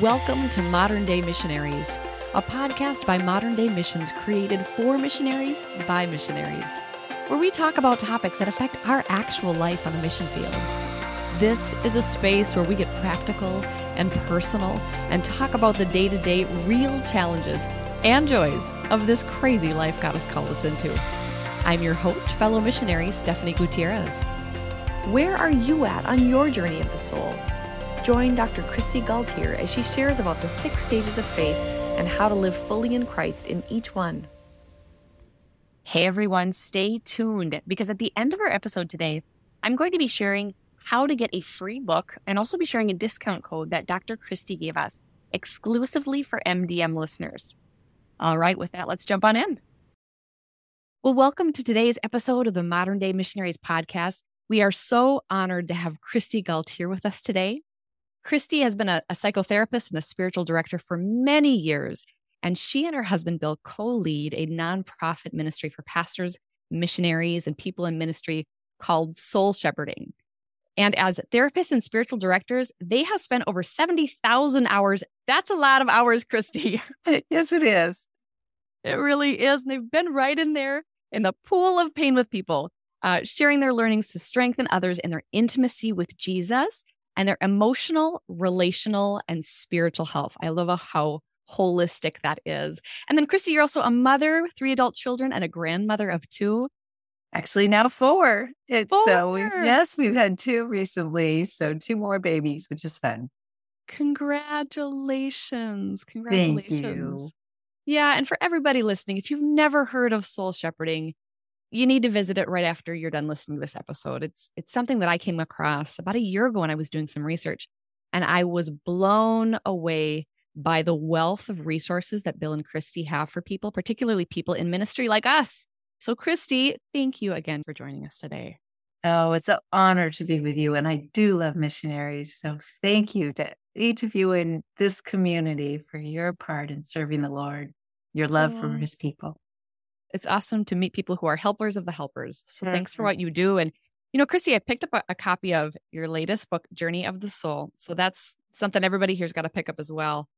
Welcome to Modern Day Missionaries, a podcast by Modern Day Missions created for missionaries by missionaries, where we talk about topics that affect our actual life on the mission field. This is a space where we get practical and personal and talk about the day to day real challenges and joys of this crazy life God has called us into. I'm your host, fellow missionary Stephanie Gutierrez. Where are you at on your journey of the soul? Join Dr. Kristi Gaultiere as she shares about the six stages of faith and how to live fully in Christ in each one. Hey everyone, stay tuned because at the end of our episode today, I'm going to be sharing how to get a free book and also be sharing a discount code that Dr. Kristi gave us exclusively for MDM listeners. All right, with that, let's jump on in. Well, welcome to today's episode of the Modern Day Missionaries podcast. We are so honored to have Kristi Gaultiere with us today. Kristi has been a, a psychotherapist and a spiritual director for many years, and she and her husband Bill co lead a nonprofit ministry for pastors, missionaries, and people in ministry called Soul Shepherding. And as therapists and spiritual directors, they have spent over 70,000 hours. That's a lot of hours, Kristi. yes, it is. It really is. And they've been right in there in the pool of pain with people, uh, sharing their learnings to strengthen others in their intimacy with Jesus and their emotional, relational, and spiritual health. I love uh, how holistic that is. And then, Kristi, you're also a mother, three adult children, and a grandmother of two. Actually, now four. It's four. so we, yes, we've had two recently, so two more babies, which is fun. Congratulations! Congratulations! Thank you. Yeah, and for everybody listening, if you've never heard of soul shepherding, you need to visit it right after you're done listening to this episode. It's it's something that I came across about a year ago when I was doing some research and I was blown away by the wealth of resources that Bill and Kristi have for people, particularly people in ministry like us. So Kristi, thank you again for joining us today. Oh, it's an honor to be with you and I do love missionaries. So thank you to each of you in this community for your part in serving the Lord, your love oh. for his people it's awesome to meet people who are helpers of the helpers. So mm-hmm. thanks for what you do. And, you know, Kristi, I picked up a, a, copy of your latest book, Journey of the Soul. So that's something everybody here's got to pick up as well.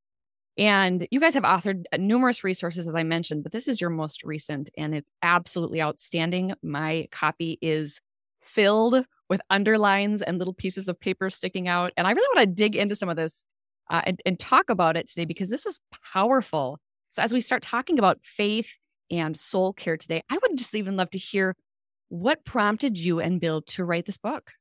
And you guys have authored uh, numerous resources, as I mentioned, but this is your most recent and it's absolutely outstanding. My copy is filled with underlines and little pieces of paper sticking out. And I really want to dig into some of this uh, and, and talk about it today because this is powerful. So, as we start talking about faith and soul care today. I would just even love to hear what prompted you and Bill to write this book.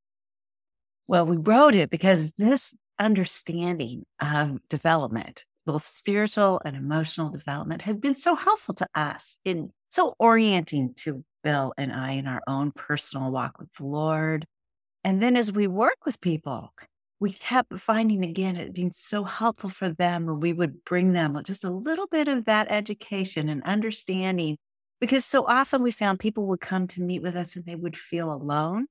Well, we wrote it because this understanding of development, both spiritual and emotional development, had been so helpful to us in so orienting to Bill and I in our own personal walk with the Lord. And then as we work with people, we kept finding again it being so helpful for them when we would bring them just a little bit of that education and understanding because so often we found people would come to meet with us and they would feel alone.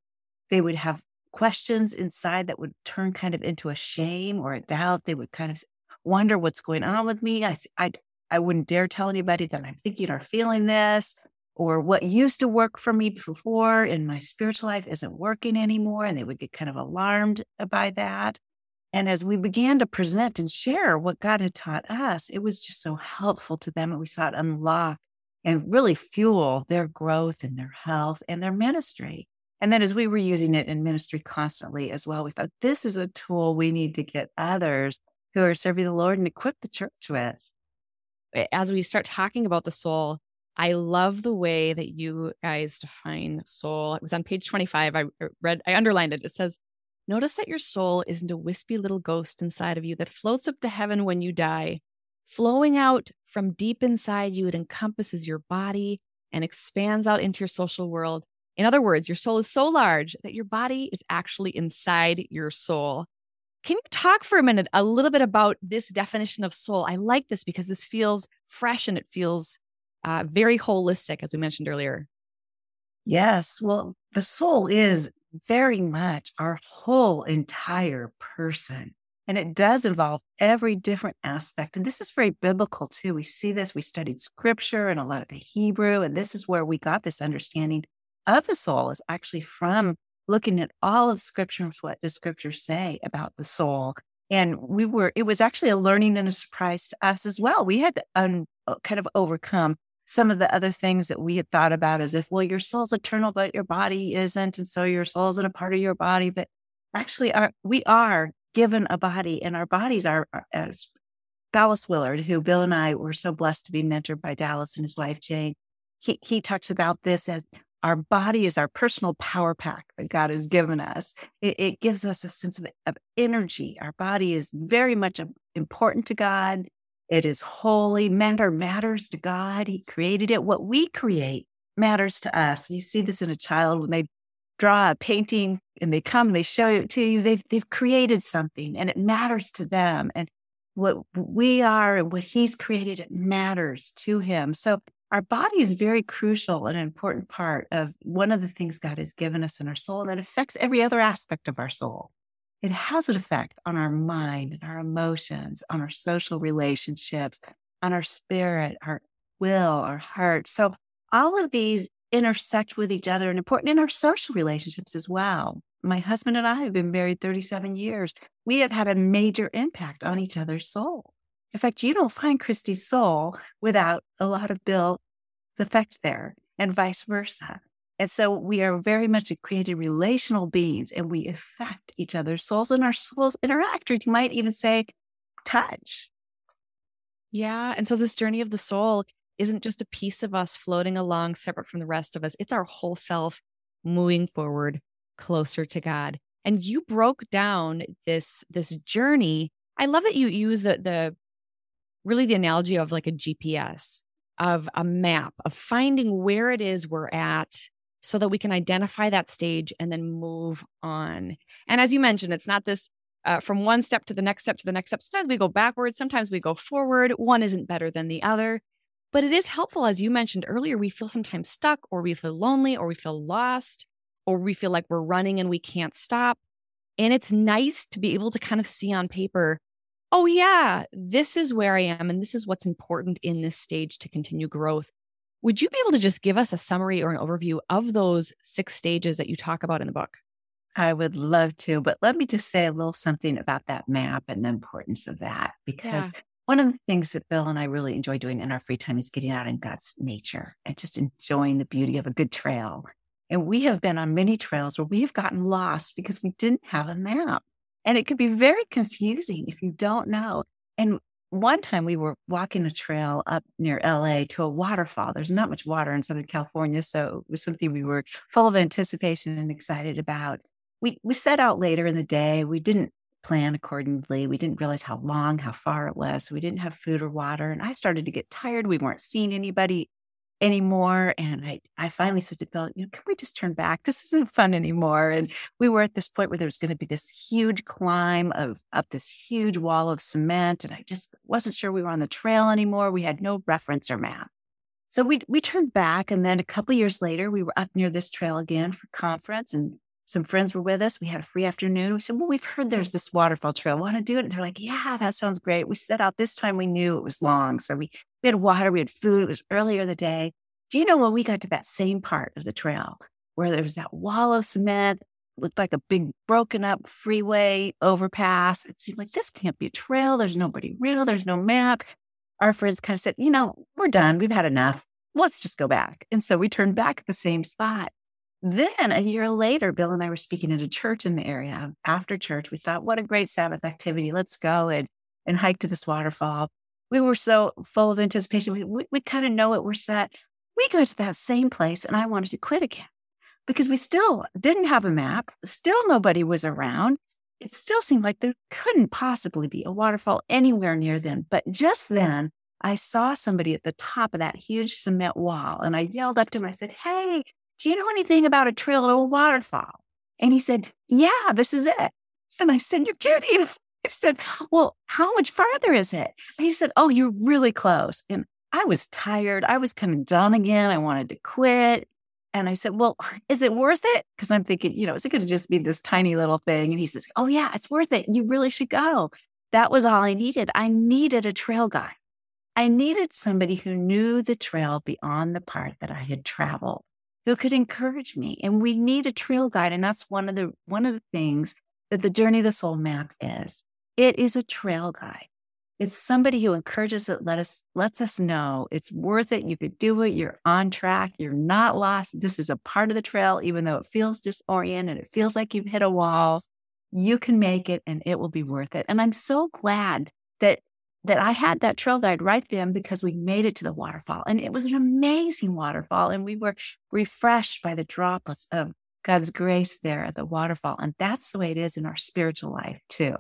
They would have questions inside that would turn kind of into a shame or a doubt. They would kind of wonder what's going on with me. I i, I wouldn't dare tell anybody that i'm thinking or feeling this or what used to work for me mm-hmm. before in my spiritual life isn't working anymore. And they would get kind of alarmed by that. And as we began to present and share what God had taught us, it was just so helpful to them. And we saw it unlock and really fuel their growth and their health and their ministry. And then as we were using it in ministry constantly as well, we thought this is a tool we need to get others who are serving the Lord and equip the church with. As we start talking about the soul, I love the way that you guys define soul. It was on page 25. I er, read, I underlined it. It says, Notice that your soul isn't a wispy little ghost inside of you that floats up to heaven when you die. Flowing out from deep inside you, it encompasses your body and expands out into your social world. In other words, your soul is so large that your body is actually inside your soul. Can you talk for a minute a little bit about this definition of soul? I like this because this feels fresh and it feels uh, very holistic, as we mentioned earlier. Yes. Well, the soul is very much our whole entire person. And it does involve every different aspect. And this is very biblical too. We see this, we studied scripture and a lot of the Hebrew. And this is where we got this understanding of the soul is actually from looking at all of scripture and what does scripture say about the soul And we were, it was actually a learning and a surprise to us as well. We had to un, uh, kind of overcome some of the other things that we had thought about as if, well, your soul's eternal, but your body isn't. And so your soul isn't a part of your body. But actually, our, we are given a body, and our bodies are, are as Dallas Willard, who Bill and I were so blessed to be mentored by Dallas and his wife, Jane. He, he talks about this as our body is our personal power pack that God has given us. It, it gives us a sense of, of energy. Our body is very much um, important to God. It is holy. Matter matters to God. He created it. What we create matters to us. You see this in a child when they draw a painting and they come and they show it to you. They've they've created something and it matters to them. And what we are and what he's created, it matters to him. So our body is very crucial and an important part of one of the things God has given us in our soul and that affects every other aspect of our soul it has an effect on our mind and our emotions, on our social relationships, on our spirit, our will, our heart. So all of these intersect with each other and important in our social relationships as well. My husband and I have been married 37 years. We have had a major impact on each other's soul. In fact, you don't find Kristi's soul without a lot of Bill's effect there and vice versa. And so we are very much a created relational beings and we affect each other's souls and our souls interact, or you might even say touch. Yeah. And so this journey of the soul isn't just a piece of us floating along separate from the rest of us, it's our whole self moving forward closer to God. And you broke down this this journey. I love that you use the the really the analogy of like a GPS, of a map, of finding where it is we're at so that we can identify that stage and then move on. And as you mentioned, it's not this uh, from one step to the next step to the next step. Sometimes we go backwards, sometimes we go forward. One isn't better than the other. But it is helpful, as you mentioned earlier, we feel sometimes stuck or we feel lonely or we feel lost or we feel like we're running and we can't stop. And it's nice to be able to kind of see on paper, oh, yeah, this is where I am. And this is what's important in this stage to continue growth. Would you be able to just give us a summary or an overview of those six stages that you talk about in the book? I would love to, but let me just say a little something about that map and the importance of that. Because yeah. one of the things that Bill and I really enjoy doing in our free time is getting out in God's nature and just enjoying the beauty of a good trail. And we have been on many trails where we have gotten lost because we didn't have a map. And it could be very confusing if you don't know. And one time we were walking a trail up near LA to a waterfall. There's not much water in Southern California, so it was something we were full of anticipation and excited about. We we set out later in the day. We didn't plan accordingly. We didn't realize how long, how far it was. So we didn't have food or water. And I started to get tired. We weren't seeing anybody anymore. And I, I finally said to Bill, you know, can we just turn back? This isn't fun anymore. And we were at this point where there was going to be this huge climb of up this huge wall of cement. And I just wasn't sure we were on the trail anymore. We had no reference or map. So we we turned back. And then a couple years later, we were up near this trail again for conference and some friends were with us. We had a free afternoon. We said, Well, we've heard there's this waterfall trail. Want to do it? And they're like, Yeah, that sounds great. We set out this time. We knew it was long. So we, we had water, we had food. It was earlier in the day. Do you know when we got to that same part of the trail where there was that wall of cement, looked like a big broken up freeway overpass? It seemed like this can't be a trail. There's nobody real. There's no map. Our friends kind of said, You know, we're done. We've had enough. Let's just go back. And so we turned back at the same spot. Then a year later, Bill and I were speaking at a church in the area. After church, we thought, what a great Sabbath activity. Let's go and, and hike to this waterfall. We were so full of anticipation. We, we, we kind of know it. We're set. We go to that same place and I wanted to quit again because we still didn't have a map. Still nobody was around. It still seemed like there couldn't possibly be a waterfall anywhere near them. But just then I saw somebody at the top of that huge cement wall and I yelled up to him. I said, Hey, do you know anything about a trail to a waterfall? And he said, Yeah, this is it. And I said, You're kidding. I said, Well, how much farther is it? And he said, Oh, you're really close. And I was tired. I was kind of done again. I wanted to quit. And I said, Well, is it worth it? Because I'm thinking, you know, is it going to just be this tiny little thing? And he says, Oh, yeah, it's worth it. You really should go. That was all I needed. I needed a trail guide. I needed somebody who knew the trail beyond the part that I had traveled who could encourage me. And we need a trail guide. And that's one of the one of the things that the journey of the soul map is. It is a trail guide. It's somebody who encourages it, let us lets us know it's worth it. You could do it. You're on track. You're not lost. This is a part of the trail, even though it feels disoriented. It feels like you've hit a wall. You can make it and it will be worth it. And I'm so glad that that I had that trail guide right then because we made it to the waterfall. And it was an amazing waterfall. And we were refreshed by the droplets of God's grace there at the waterfall. And that's the way it is in our spiritual life too.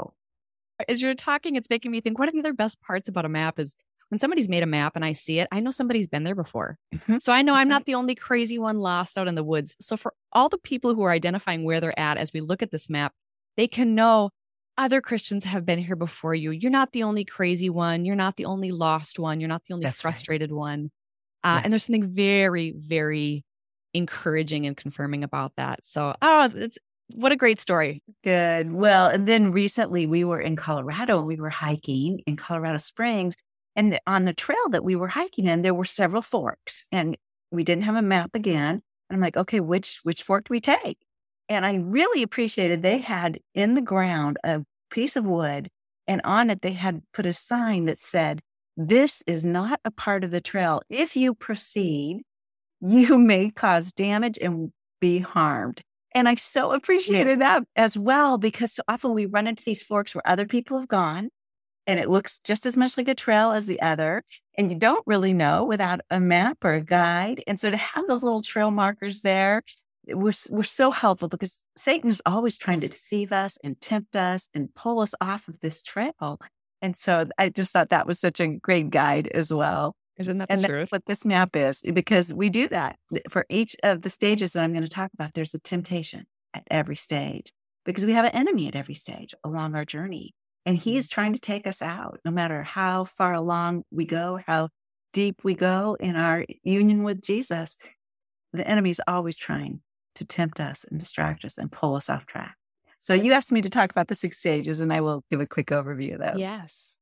As you're talking, it's making me think one of the other best parts about a map is when somebody's made a map and I see it, I know somebody's been there before. Mm-hmm. So I know I'm not the only crazy one lost out in the woods. So for all the people who are identifying where they're at as we look at this map, they can know other Christians have been here before you. You're not the only crazy one. You're not the only lost one. You're not the only That's frustrated right. one. Uh, yes. And there's something very, very encouraging and confirming about that. So, oh, it's what a great story. Good. Well, and then recently we were in Colorado and we were hiking in Colorado Springs. And on the trail that we were hiking in, there were several forks and we didn't have a map again. And I'm like, okay, which which fork do we take? And I really appreciated they had in the ground a piece of wood, and on it they had put a sign that said, This is not a part of the trail. If you proceed, you may cause damage and be harmed. And I so appreciated that as well, because so often we run into these forks where other people have gone and it looks just as much like a trail as the other. And you don't really know without a map or a guide. And so to have those little trail markers there we're, we're so helpful because Satan is always trying to deceive us and tempt us and pull us off of this trail. And so I just thought that was such a great guide as well. Isn't that and the truth? what this map is, because we do that for each of the stages that I'm going to talk about. There's a temptation at every stage because we have an enemy at every stage along our journey. And he is mm-hmm. trying to take us out, no matter how far along we go, how deep we go in our union with Jesus. The enemy is always trying to tempt us and distract us and pull us off track. So you asked me to talk about the six stages, and I will give a quick overview of those. Yes.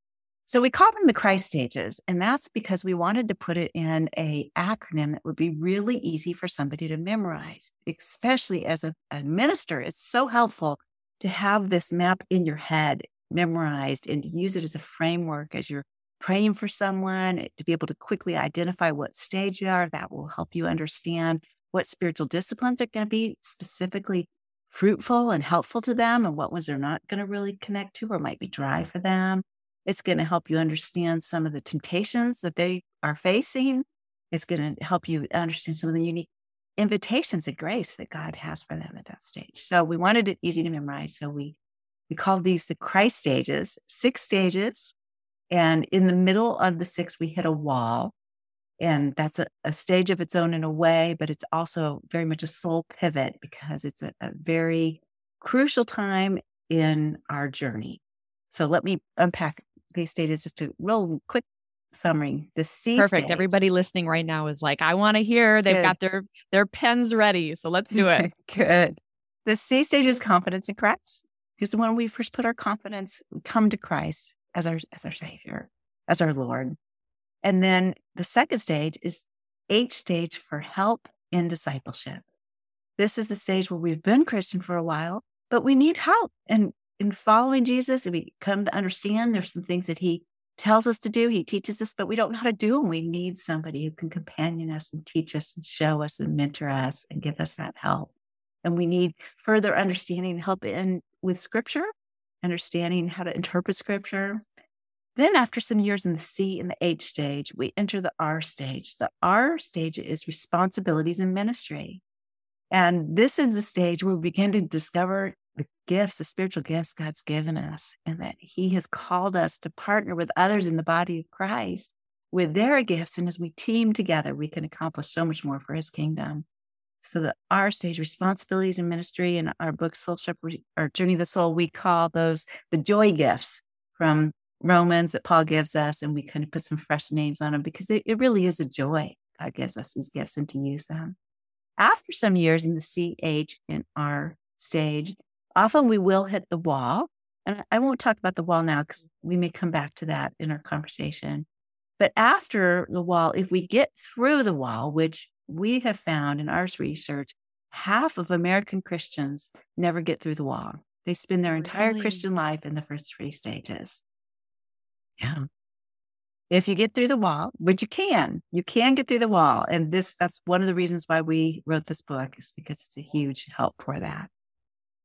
So we call them the Christ stages, and that's because we wanted to put it in a acronym that would be really easy for somebody to memorize, especially as a, a minister. It's so helpful to have this map in your head memorized and to use it as a framework as you're praying for someone to be able to quickly identify what stage they are. That will help you understand what spiritual disciplines are going to be specifically fruitful and helpful to them and what ones they're not going to really connect to or might be dry for them. It's going to help you understand some of the temptations that they are facing. It's going to help you understand some of the unique invitations of grace that God has for them at that stage. So we wanted it easy to memorize. So we we call these the Christ stages, six stages. And in the middle of the six, we hit a wall. And that's a, a, stage of its own in a way, but it's also very much a soul pivot because it's a, a very crucial time in our journey. So let me unpack these stages just a real quick summary. The C perfect. Stage. Everybody listening right now is like, I want to hear. They've Good. got their their pens ready, so let's do it. Good. The C stage is confidence in Christ. Because when we first put our confidence, we come to Christ as our as our Savior, as our Lord. And then the second stage is H stage for help in discipleship. This is the stage where we've been Christian for a while, but we need help. And in following Jesus, we come to understand there's some things that he tells us to do. He teaches us, but we don't know how to do them. We need somebody who can companion us and teach us and show us and mentor us and give us that help. And we need further understanding help in with scripture, understanding how to interpret scripture, then, after some years in the C and the H stage, we enter the R stage. The R stage is responsibilities in ministry. And this is the stage where we begin to discover the gifts, the spiritual gifts God's given us, and that He has called us to partner with others in the body of Christ with their gifts. And as we team together, we can accomplish so much more for His kingdom. So, the R stage, responsibilities in ministry, in our book, Soul Shepherd, or Journey of the Soul, we call those the joy gifts from Romans that Paul gives us, and we kind of put some fresh names on them because it, it really is a joy. God gives us these gifts and to use them. After some years in the CH in our stage, often we will hit the wall. And I won't talk about the wall now because we may come back to that in our conversation. But after the wall, if we get through the wall, which we have found in our research, half of American Christians never get through the wall. They spend their entire Really? Christian life in the first three stages. Yeah. If you get through the wall, which you can, you can get through the wall. And this, that's one of the reasons why we wrote this book is because it's a huge help for that.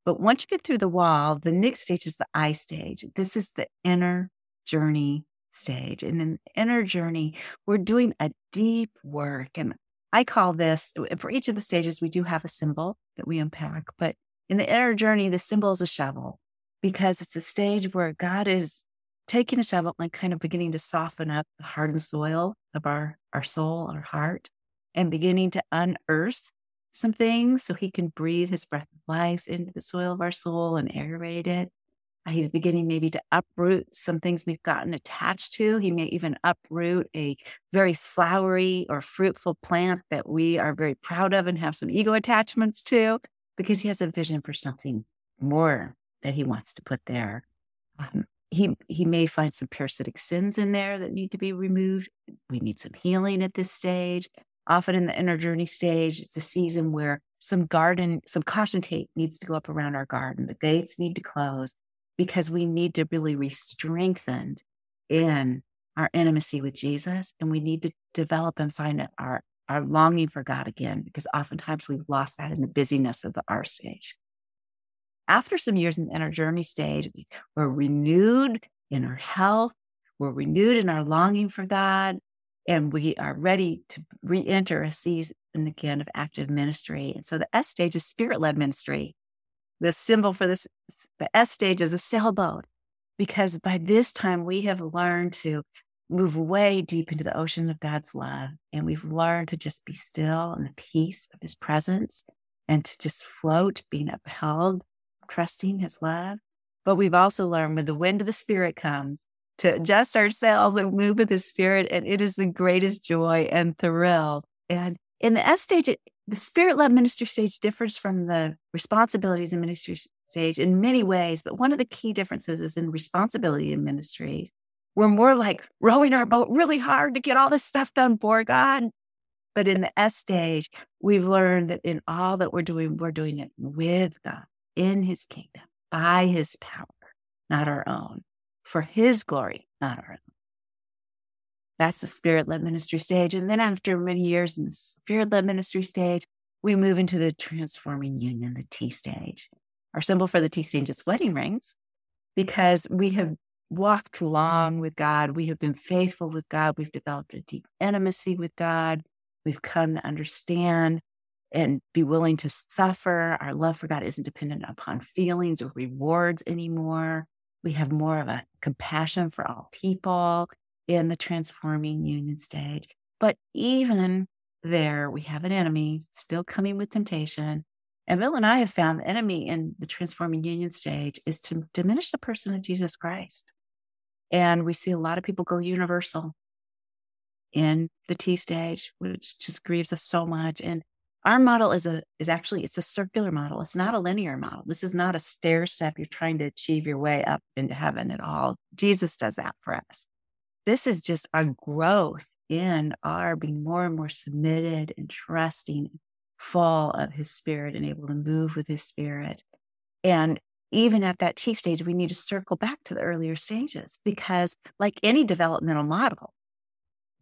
But once you get through the wall, the next stage is the I stage. This is the inner journey stage. And in the inner journey, we're doing a deep work. And I call this, for each of the stages, we do have a symbol that we unpack. But in the inner journey, the symbol is a shovel because it's a stage where God is taking a shovel and kind of beginning to soften up the hardened soil of our, our soul, our heart, and beginning to unearth some things so he can breathe his breath of life into the soil of our soul and aerate it. Uh, He's beginning maybe to uproot some things we've gotten attached to. He may even uproot a very flowery or fruitful plant that we are very proud of and have some ego attachments to because he has a vision for something more that he wants to put there. Um, he, he may find some parasitic sins in there that need to be removed. We need some healing at this stage often in the inner journey stage, it's a season where some garden, some caution tape needs to go up around our garden. The gates need to close because we need to really be strengthened in our intimacy with Jesus. And we need to develop and find our, our longing for God again, because oftentimes we've lost that in the busyness of the R stage. After some years in our journey stage, we're renewed in our health. We're renewed in our longing for God and we are ready to re-enter a season again of active ministry. And so the S stage is spirit-led ministry. The symbol for this, the S stage is a sailboat, because by this time we have learned to move way deep into the ocean of God's love, and we've learned to just be still in the peace of His presence, and to just float, being upheld, trusting His love. But we've also learned when the wind of the Spirit comes, to adjust ourselves and move with the spirit. And it is the greatest joy and thrill. And in the S stage, it, the spirit led ministry stage differs from the responsibilities in ministry stage in many ways. But one of the key differences is in responsibility in ministries. We're more like rowing our boat really hard to get all this stuff done for God. But in the S stage, we've learned that in all that we're doing, we're doing it with God in his kingdom by his power, not our own for his glory, not our own. That's the spirit led ministry stage. And then after many years in the spirit led ministry stage, we move into the transforming union, the T stage. Our symbol for the T stage is wedding rings because we have walked long with God. We have been faithful with God. We've developed a deep intimacy with God. We've come to understand and be willing to suffer. Our love for God isn't dependent upon feelings or rewards anymore. We have more of a compassion for all people in the transforming union stage. But even there, we have an enemy still coming with temptation. And Bill and I have found the enemy in the transforming union stage is to diminish the person of Jesus Christ. And we see a lot of people go universal in the T stage, which just grieves us so much. And our model is a is actually it's a circular model. It's not a linear model. This is not a stair step you're trying to achieve your way up into heaven at all. Jesus does that for us. This is just a growth in our being more and more submitted and trusting, full of his spirit and able to move with his spirit. And even at that T stage, we need to circle back to the earlier stages because, like any developmental model,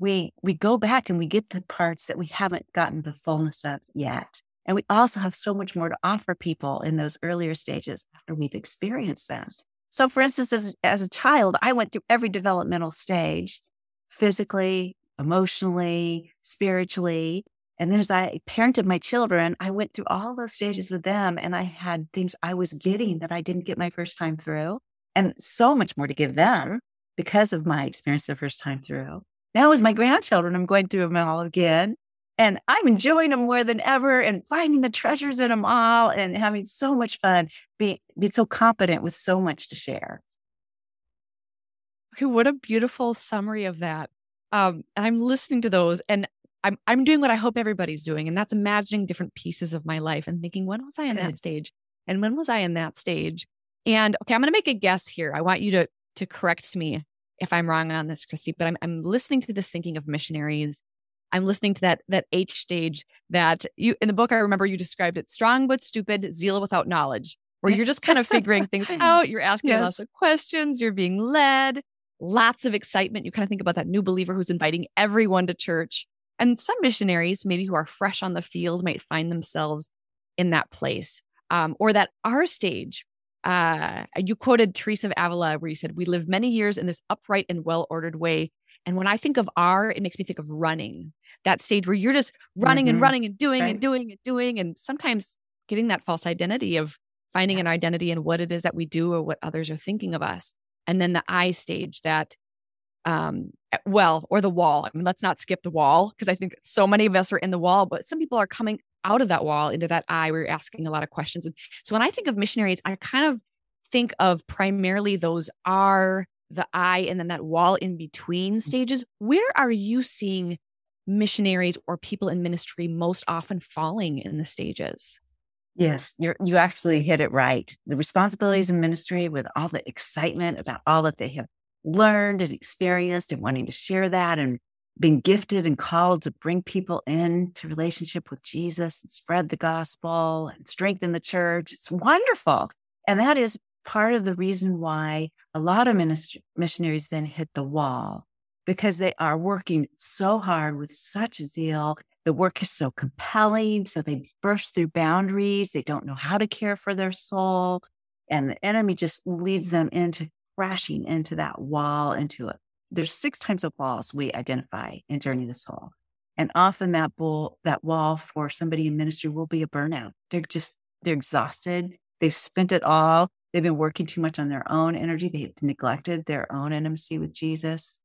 we we go back and we get the parts that we haven't gotten the fullness of yet. And we also have so much more to offer people in those earlier stages after we've experienced them. So, for instance, as, as a child, I went through every developmental stage physically, emotionally, spiritually. And then as I parented my children, I went through all those stages with them and I had things I was getting that I didn't get my first time through, and so much more to give them because of my experience the first time through. Now, with my grandchildren, I'm going through them all again. And I'm enjoying them more than ever and finding the treasures in them all and having so much fun, being, being so competent with so much to share. Okay, what a beautiful summary of that. Um, and I'm listening to those and I'm I'm doing what I hope everybody's doing, and that's imagining different pieces of my life and thinking, when was I in Good. that stage? And when was I in that stage? And okay, I'm gonna make a guess here. I want you to to correct me if I'm wrong on this, Kristi, but I'm I'm listening to this thinking of missionaries. I'm listening to that that H stage that you in the book I remember you described it strong but stupid, zeal without knowledge. where you're just kind of figuring things out. You're asking Yes. lots of questions. You're being led. Lots of excitement. You kind of think about that new believer who's inviting everyone to church. And some missionaries, maybe who are fresh on the field, might find themselves in that place. Um, or that our stage. Uh, you quoted Teresa of Avila, where you said, We live many years in this upright and well ordered way. And when I think of R, it makes me think of running, that stage where you're just running and Mhm. running and doing right. and doing and doing. And sometimes getting that false identity of finding an identity in what it is that we do or what others are thinking of us. And then the I stage that, um, eh, well, or the wall. I mean, let's not skip the wall because I think so many of us are in the wall, but some people are coming out of that wall into that I. We're asking a lot of questions. And so when I think of missionaries, I kind of think of primarily those are the eye and then that wall in between mm. stages. Where are you seeing missionaries or people in ministry most often falling in the stages? Yes, you're you actually hit it right. The responsibilities in ministry with all the excitement about all that they have learned and experienced and wanting to share that and being gifted and called to bring people into relationship with Jesus and spread the gospel and strengthen the church. It's wonderful. And that is part of the reason why a lot of missionaries then hit the wall because they are working so hard with such zeal the work is so compelling. So they burst through boundaries. They don't know how to care for their soul. And the enemy just leads them into crashing into that wall, into it. There's six types of walls we identify in Journey the Soul. And often that bull, that wall for somebody in ministry will be a burnout. They're just, they're exhausted. They've spent it all. They've been working too much on their own energy. They've neglected their own intimacy with Jesus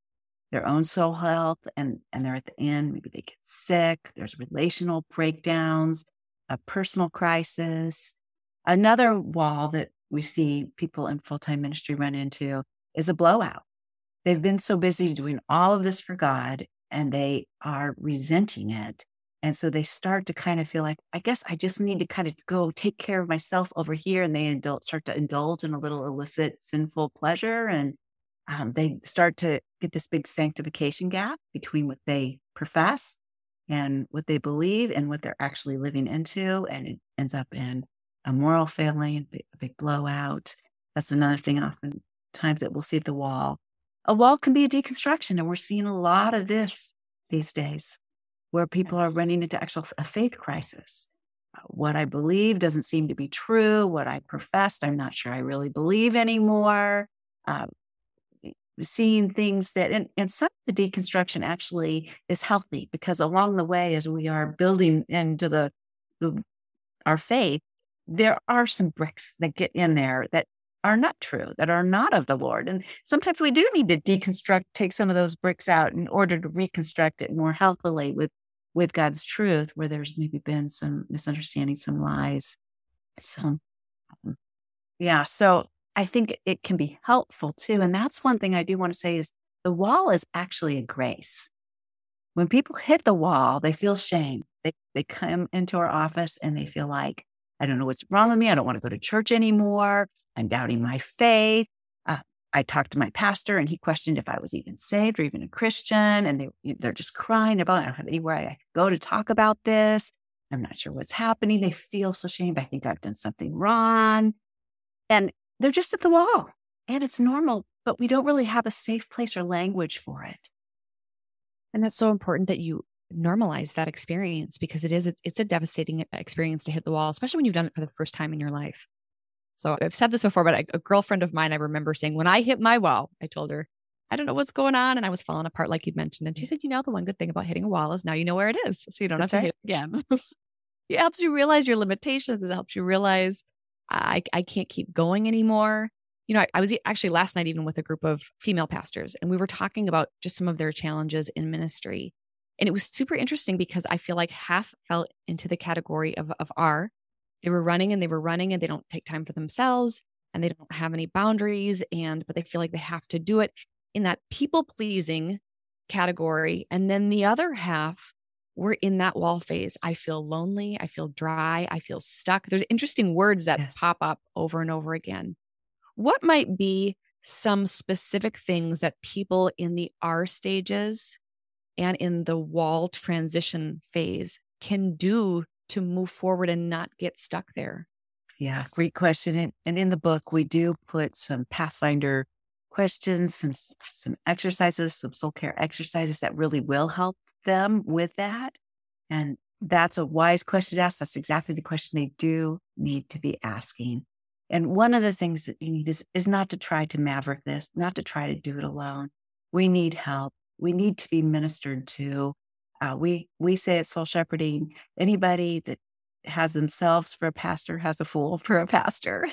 their own soul health and and they're at the end maybe they get sick there's relational breakdowns a personal crisis another wall that we see people in full-time ministry run into is a blowout they've been so busy doing all of this for god and they are resenting it and so they start to kind of feel like i guess i just need to kind of go take care of myself over here and they indulge, start to indulge in a little illicit sinful pleasure and um, they start to get this big sanctification gap between what they profess and what they believe and what they're actually living into. And it ends up in a moral failing, a big, blowout. That's another thing oftentimes that we'll see at the wall. A wall can be a deconstruction. And we're seeing a lot of this these days where people are running into actual a faith crisis. Uh, What I believe doesn't seem to be true. What I professed, I'm not sure I really believe anymore. Um, seeing things that and, and some of the deconstruction actually is healthy because along the way as we are building into the, the our faith there are some bricks that get in there that are not true that are not of the lord and sometimes we do need to deconstruct take some of those bricks out in order to reconstruct it more healthily with with god's truth where there's maybe been some misunderstanding some lies some um, yeah so I think it can be helpful too. And that's one thing I do want to say is the wall is actually a grace. When people hit the wall, they feel shame. They, they come into our office and they feel like, I don't know what's wrong with me. I don't want to go to church anymore. I'm doubting my faith. Uh, I talked to my pastor and he questioned if I was even saved or even a Christian. And they, they're just crying. They're about, I don't have anywhere I could go to talk about this. I'm not sure what's happening. They feel so shamed. I think I've done something wrong. And they're just at the wall and it's normal, but we don't really have a safe place or language for it. And that's so important that you normalize that experience because it is it's a devastating experience to hit the wall, especially when you've done it for the first time in your life. So I've said this before, but a, a girlfriend of mine, I remember saying, when I hit my wall, I told her, I don't know what's going on. And I was falling apart, like you'd mentioned. And she said, you know, the one good thing about hitting a wall is now you know where it is. So you don't That's have to hit it again. it helps you realize your limitations. It helps you realize I, I can't keep going anymore. You know, I, I was actually last night even with a group of female pastors, and we were talking about just some of their challenges in ministry. And it was super interesting because I feel like half fell into the category of, of R. They were running and they were running and they don't take time for themselves and they don't have any boundaries and but they feel like they have to do it in that people pleasing category. And then the other half were in that wall phase. I feel lonely. I feel dry. I feel stuck. There's interesting words that Yes. pop up over and over again. What might be some specific things that people in the R stages and in the wall transition phase can do to move forward and not get stuck there? Yeah, great question. And, in the book, we do put some Pathfinder questions, some some exercises, some soul care exercises that really will help them with that. And that's a wise question to ask. That's exactly the question they do need to be asking. And one of the things that you need is, is not to try to maverick this, not to try to do it alone. We need help. We need to be ministered to. Uh, we we say at Soul Shepherding, anybody that has themselves for a pastor has a fool for a pastor.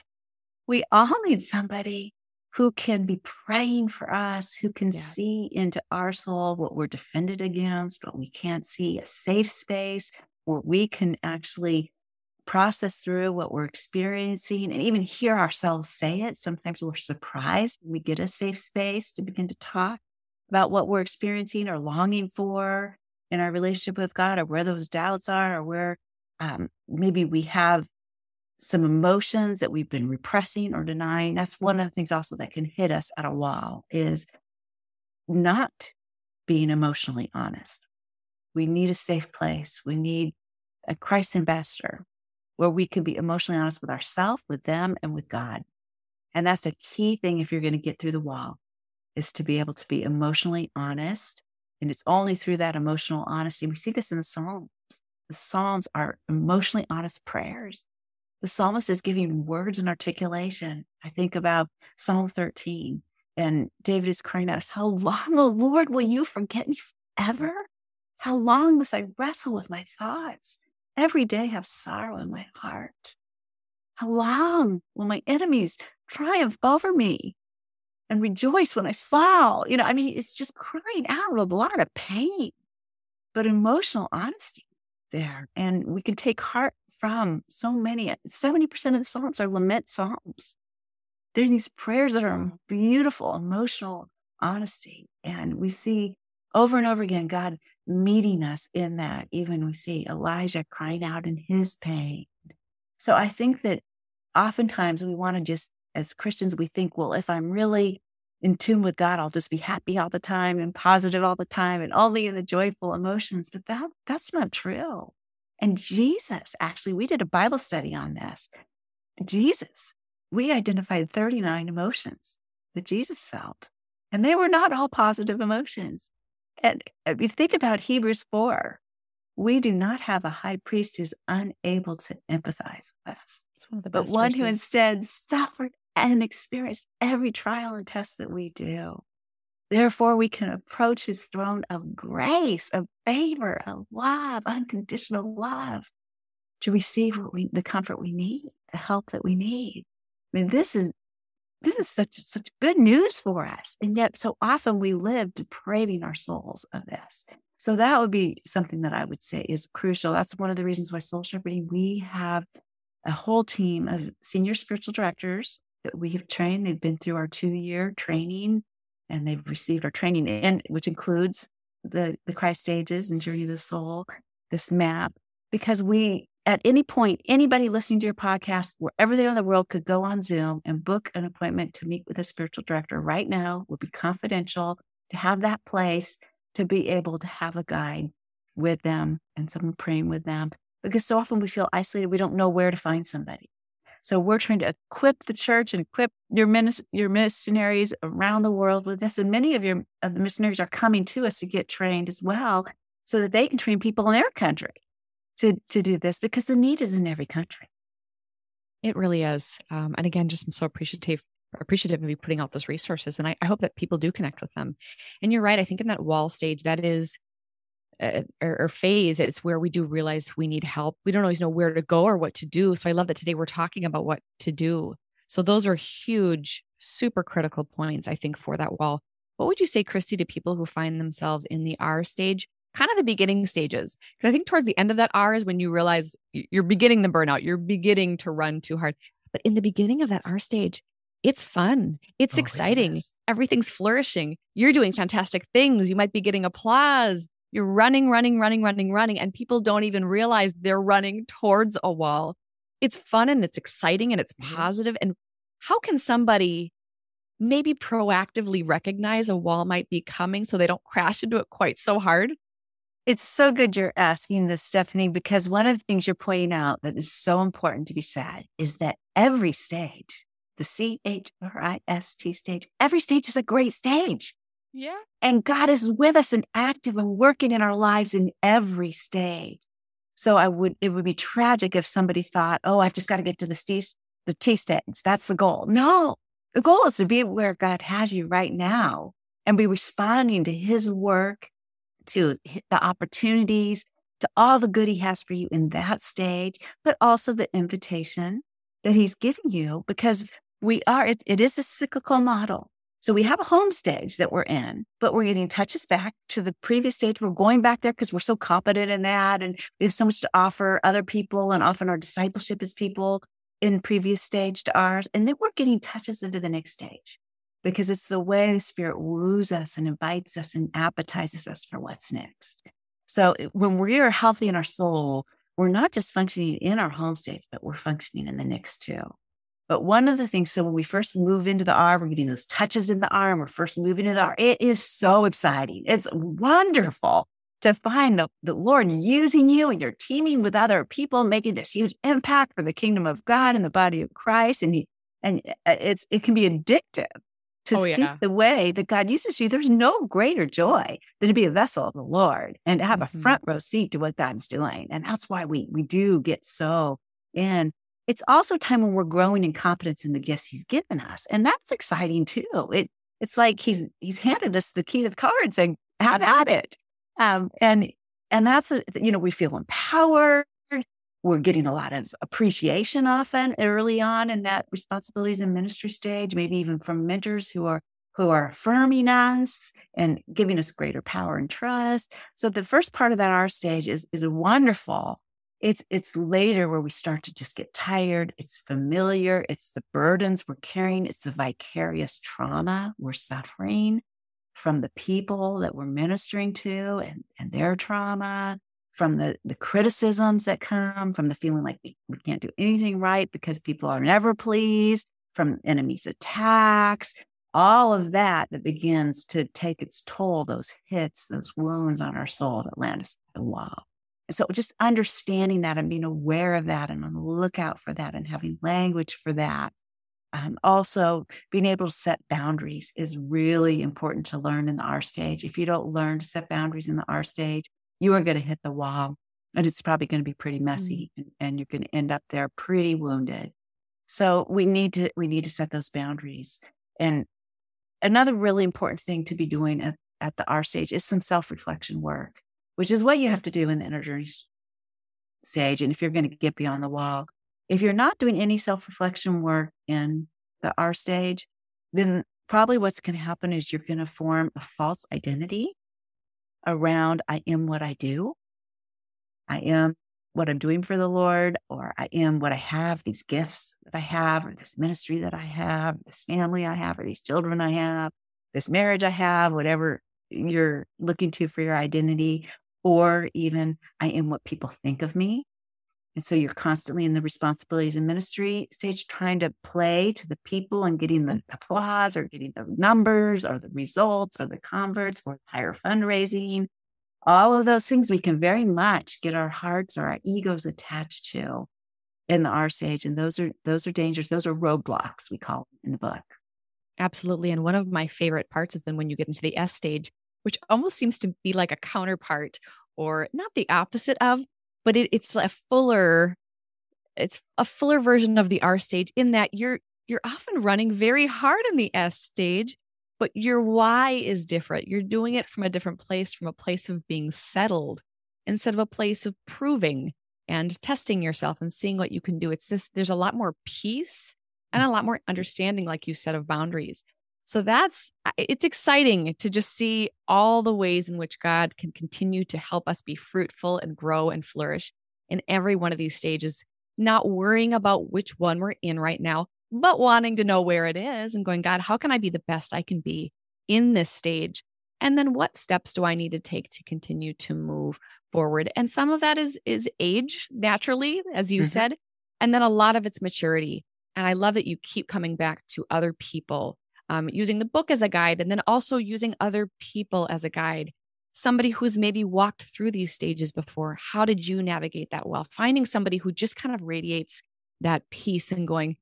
We all need somebody who can be praying for us, who can yeah. see into our soul what we're defended against, what we can't see, a safe space where we can actually process through what we're experiencing and even hear ourselves say it. Sometimes we're surprised when we get a safe space to begin to talk about what we're experiencing or longing for in our relationship with God or where those doubts are or where um, maybe we have some emotions that we've been repressing or denying. That's one of the things also that can hit us at a wall is not being emotionally honest. We need a safe place. We need a Christ ambassador where we can be emotionally honest with ourselves, with them, and with God. And that's a key thing if you're going to get through the wall is to be able to be emotionally honest. And it's only through that emotional honesty. We see this in the Psalms. The Psalms are emotionally honest prayers. The psalmist is giving words and articulation. I think about Psalm 13, and David is crying out, How long, O Lord, will you forget me forever? How long must I wrestle with my thoughts? Every day have sorrow in my heart. How long will my enemies triumph over me and rejoice when I fall? You know, I mean, it's just crying out of a lot of pain, but emotional honesty there. And we can take heart from so many. 70% of the Psalms are lament Psalms. They're these prayers that are beautiful, emotional honesty. And we see over and over again God meeting us in that. Even we see Elijah crying out in his pain. So I think that oftentimes we want to just, as Christians, we think, well, if I'm really in tune with God, I'll just be happy all the time and positive all the time and only in the joyful emotions. But that that's not true. And Jesus, actually, we did a Bible study on this. Jesus, we identified 39 emotions that Jesus felt, and they were not all positive emotions. And if you think about Hebrews 4, we do not have a high priest who's unable to empathize with us, one but one verses. who instead suffered and experience every trial and test that we do. Therefore, we can approach his throne of grace, of favor, of love, unconditional love to receive what we, the comfort we need, the help that we need. I mean, this is this is such such good news for us. And yet so often we live depraving our souls of this. So that would be something that I would say is crucial. That's one of the reasons why Soul Shepherding, we have a whole team of senior spiritual directors that we have trained. They've been through our two year training and they've received our training in, which includes the, the Christ stages and journey of the soul, this map, because we at any point, anybody listening to your podcast, wherever they are in the world, could go on Zoom and book an appointment to meet with a spiritual director right now, would be confidential, to have that place to be able to have a guide with them and someone praying with them. Because so often we feel isolated, we don't know where to find somebody. So we're trying to equip the church and equip your minis- your missionaries around the world with this. And many of your of the missionaries are coming to us to get trained as well, so that they can train people in their country to to do this because the need is in every country. It really is. Um, and again, just I'm so appreciative appreciative of you putting out those resources. And I, I, hope that people do connect with them. And you're right. I think in that wall stage, that is uh, or, or, phase, it's where we do realize we need help. We don't always know where to go or what to do. So I love that today we're talking about what to do. So those are huge, super critical points, I think, for that wall. What would you say, Kristi, to people who find themselves in the R stage kind of the beginning stages. Because I think towards the end of that R is when you realize you're beginning the burnout, you're beginning to run too hard. But in the beginning of that R stage, it's fun. It's oh, exciting. Yes. Everything's flourishing. You're doing fantastic things. You might be getting applause. You're running, running, running, running, running, and people don't even realize they're running towards a wall. It's fun and it's exciting and it's positive. And how can somebody maybe proactively recognize a wall might be coming so they don't crash into it quite so hard? It's so good you're asking this, Stephanie, because one of the things you're pointing out that is so important to be said is that every stage, the C H R I S T stage, every stage is a great stage. Yeah. And God is with us and active and working in our lives in every stage. So I would, it would be tragic if somebody thought, oh, I've just got to get to the T, the T stage. That's the goal. No, the goal is to be where God has you right now and be responding to his work, to the opportunities, to all the good he has for you in that stage, but also the invitation that he's giving you because we are, it, it is a cyclical model. So we have a home stage that we're in, but we're getting touches back to the previous stage. We're going back there because we're so competent in that. And we have so much to offer other people. And often our discipleship is people in previous stage to ours. And then we're getting touches into the next stage because it's the way the spirit woos us and invites us and appetizes us for what's next. So when we are healthy in our soul, we're not just functioning in our home stage, but we're functioning in the next too. But one of the things, so when we first move into the arm, we're getting those touches in the arm, we're first moving into the arm. It is so exciting. It's wonderful to find the, the Lord using you and you're teaming with other people, making this huge impact for the kingdom of God and the body of Christ. And he, and uh, it's, it can be addictive to oh, see yeah. the way that God uses you. There's no greater joy than to be a vessel of the Lord and to have mm-hmm. a front row seat to what God's doing. And that's why we, we do get so in it's also time when we're growing in competence in the gifts he's given us. And that's exciting too. It it's like he's he's handed us the key to the car and saying, have at it. Um, and and that's a, you know, we feel empowered. We're getting a lot of appreciation often early on in that responsibilities and ministry stage, maybe even from mentors who are who are affirming us and giving us greater power and trust. So the first part of that R stage is is wonderful it's it's later where we start to just get tired it's familiar it's the burdens we're carrying it's the vicarious trauma we're suffering from the people that we're ministering to and, and their trauma from the, the criticisms that come from the feeling like we, we can't do anything right because people are never pleased from enemies attacks. All of that that begins to take its toll those hits those wounds on our soul that land us at the wall so just understanding that and being aware of that and on the lookout for that and having language for that. Um, also, being able to set boundaries is really important to learn in the R stage. If you don't learn to set boundaries in the R stage, you are going to hit the wall and it's probably going to be pretty messy mm-hmm. and, and you're going to end up there pretty wounded. So we need to we need to set those boundaries. And another really important thing to be doing at, at the R stage is some self-reflection work which is what you have to do in the inner journey stage. And if you're going to get beyond the wall, if you're not doing any self reflection work in the R stage, then probably what's going to happen is you're going to form a false identity around I am what I do. I am what I'm doing for the Lord, or I am what I have, these gifts that I have, or this ministry that I have, this family I have, or these children I have, this marriage I have, whatever you're looking to for your identity, or even I am what people think of me. And so you're constantly in the responsibilities and ministry stage trying to play to the people and getting the applause or getting the numbers or the results or the converts or higher fundraising. All of those things we can very much get our hearts or our egos attached to in the R stage. And those are those are dangers. Those are roadblocks we call in the book. Absolutely. And one of my favorite parts is then when you get into the S stage, which almost seems to be like a counterpart or not the opposite of, but it, it's a fuller, it's a fuller version of the R stage in that you're you're often running very hard in the S stage, but your why is different. You're doing it from a different place, from a place of being settled instead of a place of proving and testing yourself and seeing what you can do. It's this, there's a lot more peace and a mm-hmm. lot more understanding, like you said, of boundaries. So that's it's exciting to just see all the ways in which God can continue to help us be fruitful and grow and flourish in every one of these stages, not worrying about which one we're in right now, but wanting to know where it is and going, God, how can I be the best I can be in this stage? And then what steps do I need to take to continue to move forward? And some of that is is age naturally, as you mm-hmm. said, and then a lot of it's maturity. And I love that you keep coming back to other people um, using the book as a guide and then also using other people as a guide. somebody who's maybe walked through these stages before, how did you navigate that well? Finding somebody who just kind of radiates that peace and going,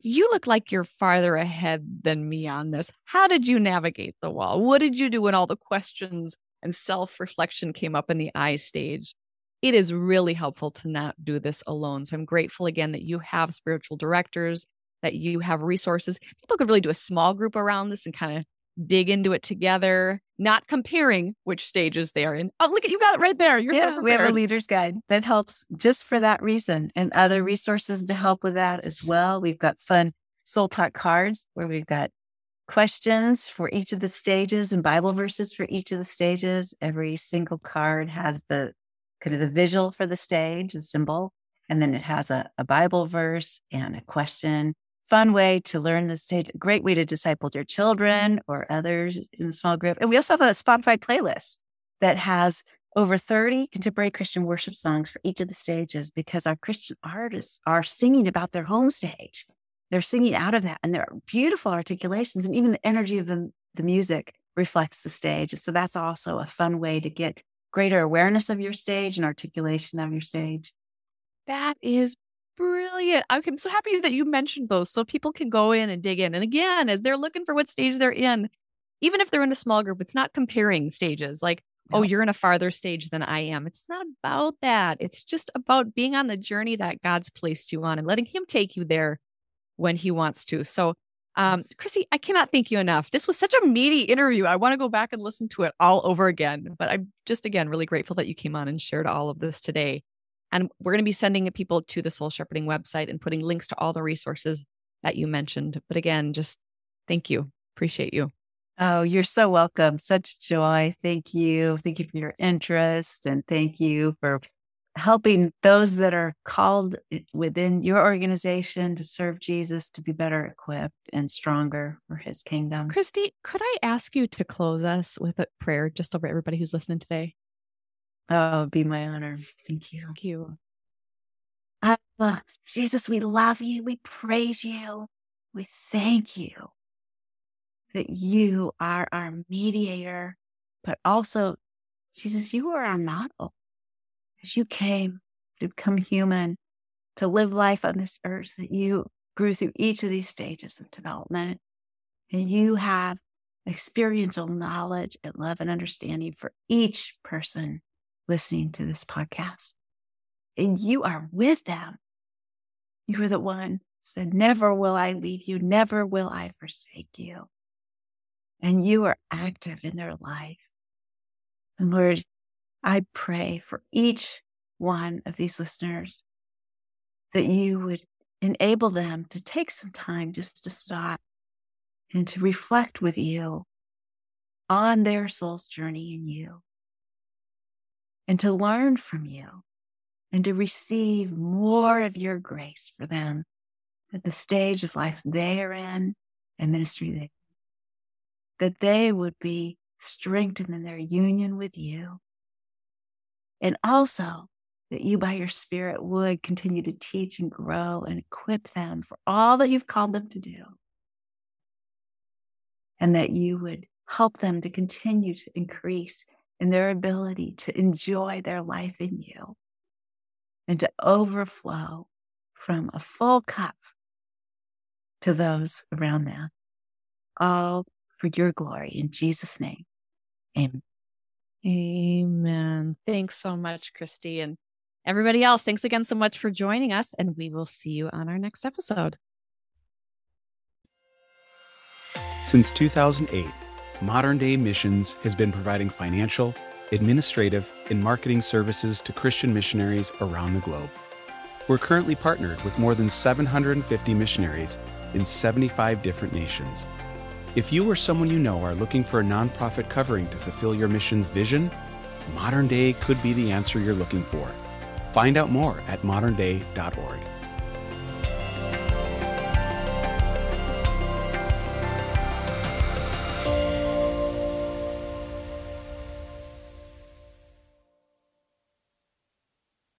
you look like you're farther ahead than me on this. How did you navigate the wall? What did you do when all the questions and self reflection came up in the I stage? It is really helpful to not do this alone. So I'm grateful again that you have spiritual directors, that you have resources. People could really do a small group around this and kind of dig into it together, not comparing which stages they are in. Oh, look at you got it right there. You're yeah, so we have a leader's guide that helps just for that reason and other mm-hmm. resources to help with that as well. We've got fun soul talk cards where we've got questions for each of the stages and Bible verses for each of the stages. Every single card has the kind of the visual for the stage, the symbol, and then it has a, a Bible verse and a question fun way to learn the stage, a great way to disciple your children or others in a small group. And we also have a Spotify playlist that has over 30 contemporary Christian worship songs for each of the stages because our Christian artists are singing about their home stage. They're singing out of that and they're beautiful articulations and even the energy of the, the music reflects the stage. So that's also a fun way to get greater awareness of your stage and articulation of your stage. That is brilliant. I'm so happy that you mentioned those so people can go in and dig in. And again, as they're looking for what stage they're in, even if they're in a small group, it's not comparing stages like, no. oh, you're in a farther stage than I am. It's not about that. It's just about being on the journey that God's placed you on and letting Him take you there when He wants to. So, um, yes. Kristi, I cannot thank you enough. This was such a meaty interview. I want to go back and listen to it all over again. But I'm just, again, really grateful that you came on and shared all of this today. And we're going to be sending people to the Soul Shepherding website and putting links to all the resources that you mentioned. But again, just thank you. Appreciate you. Oh, you're so welcome. Such joy. Thank you. Thank you for your interest and thank you for helping those that are called within your organization to serve Jesus to be better equipped and stronger for his kingdom. Kristi, could I ask you to close us with a prayer just over everybody who's listening today? Oh, be my honor. Thank you. Thank you. Uh, Jesus, we love you. We praise you. We thank you that you are our mediator, but also, Jesus, you are our model. As you came to become human, to live life on this earth, that you grew through each of these stages of development. And you have experiential knowledge and love and understanding for each person listening to this podcast. And you are with them. You are the one said, Never will I leave you, never will I forsake you. And you are active in their life. And Lord, I pray for each one of these listeners that you would enable them to take some time just to stop and to reflect with you on their soul's journey in you and to learn from you and to receive more of your grace for them at the stage of life they are in and ministry they that they would be strengthened in their union with you. And also that you by your spirit would continue to teach and grow and equip them for all that you've called them to do. And that you would help them to continue to increase and their ability to enjoy their life in you and to overflow from a full cup to those around them. All for your glory in Jesus' name. Amen. Amen. Thanks so much, Kristi. And everybody else, thanks again so much for joining us. And we will see you on our next episode. Since 2008, Modern Day Missions has been providing financial, administrative, and marketing services to Christian missionaries around the globe. We're currently partnered with more than 750 missionaries in 75 different nations. If you or someone you know are looking for a nonprofit covering to fulfill your mission's vision, Modern Day could be the answer you're looking for. Find out more at modernday.org.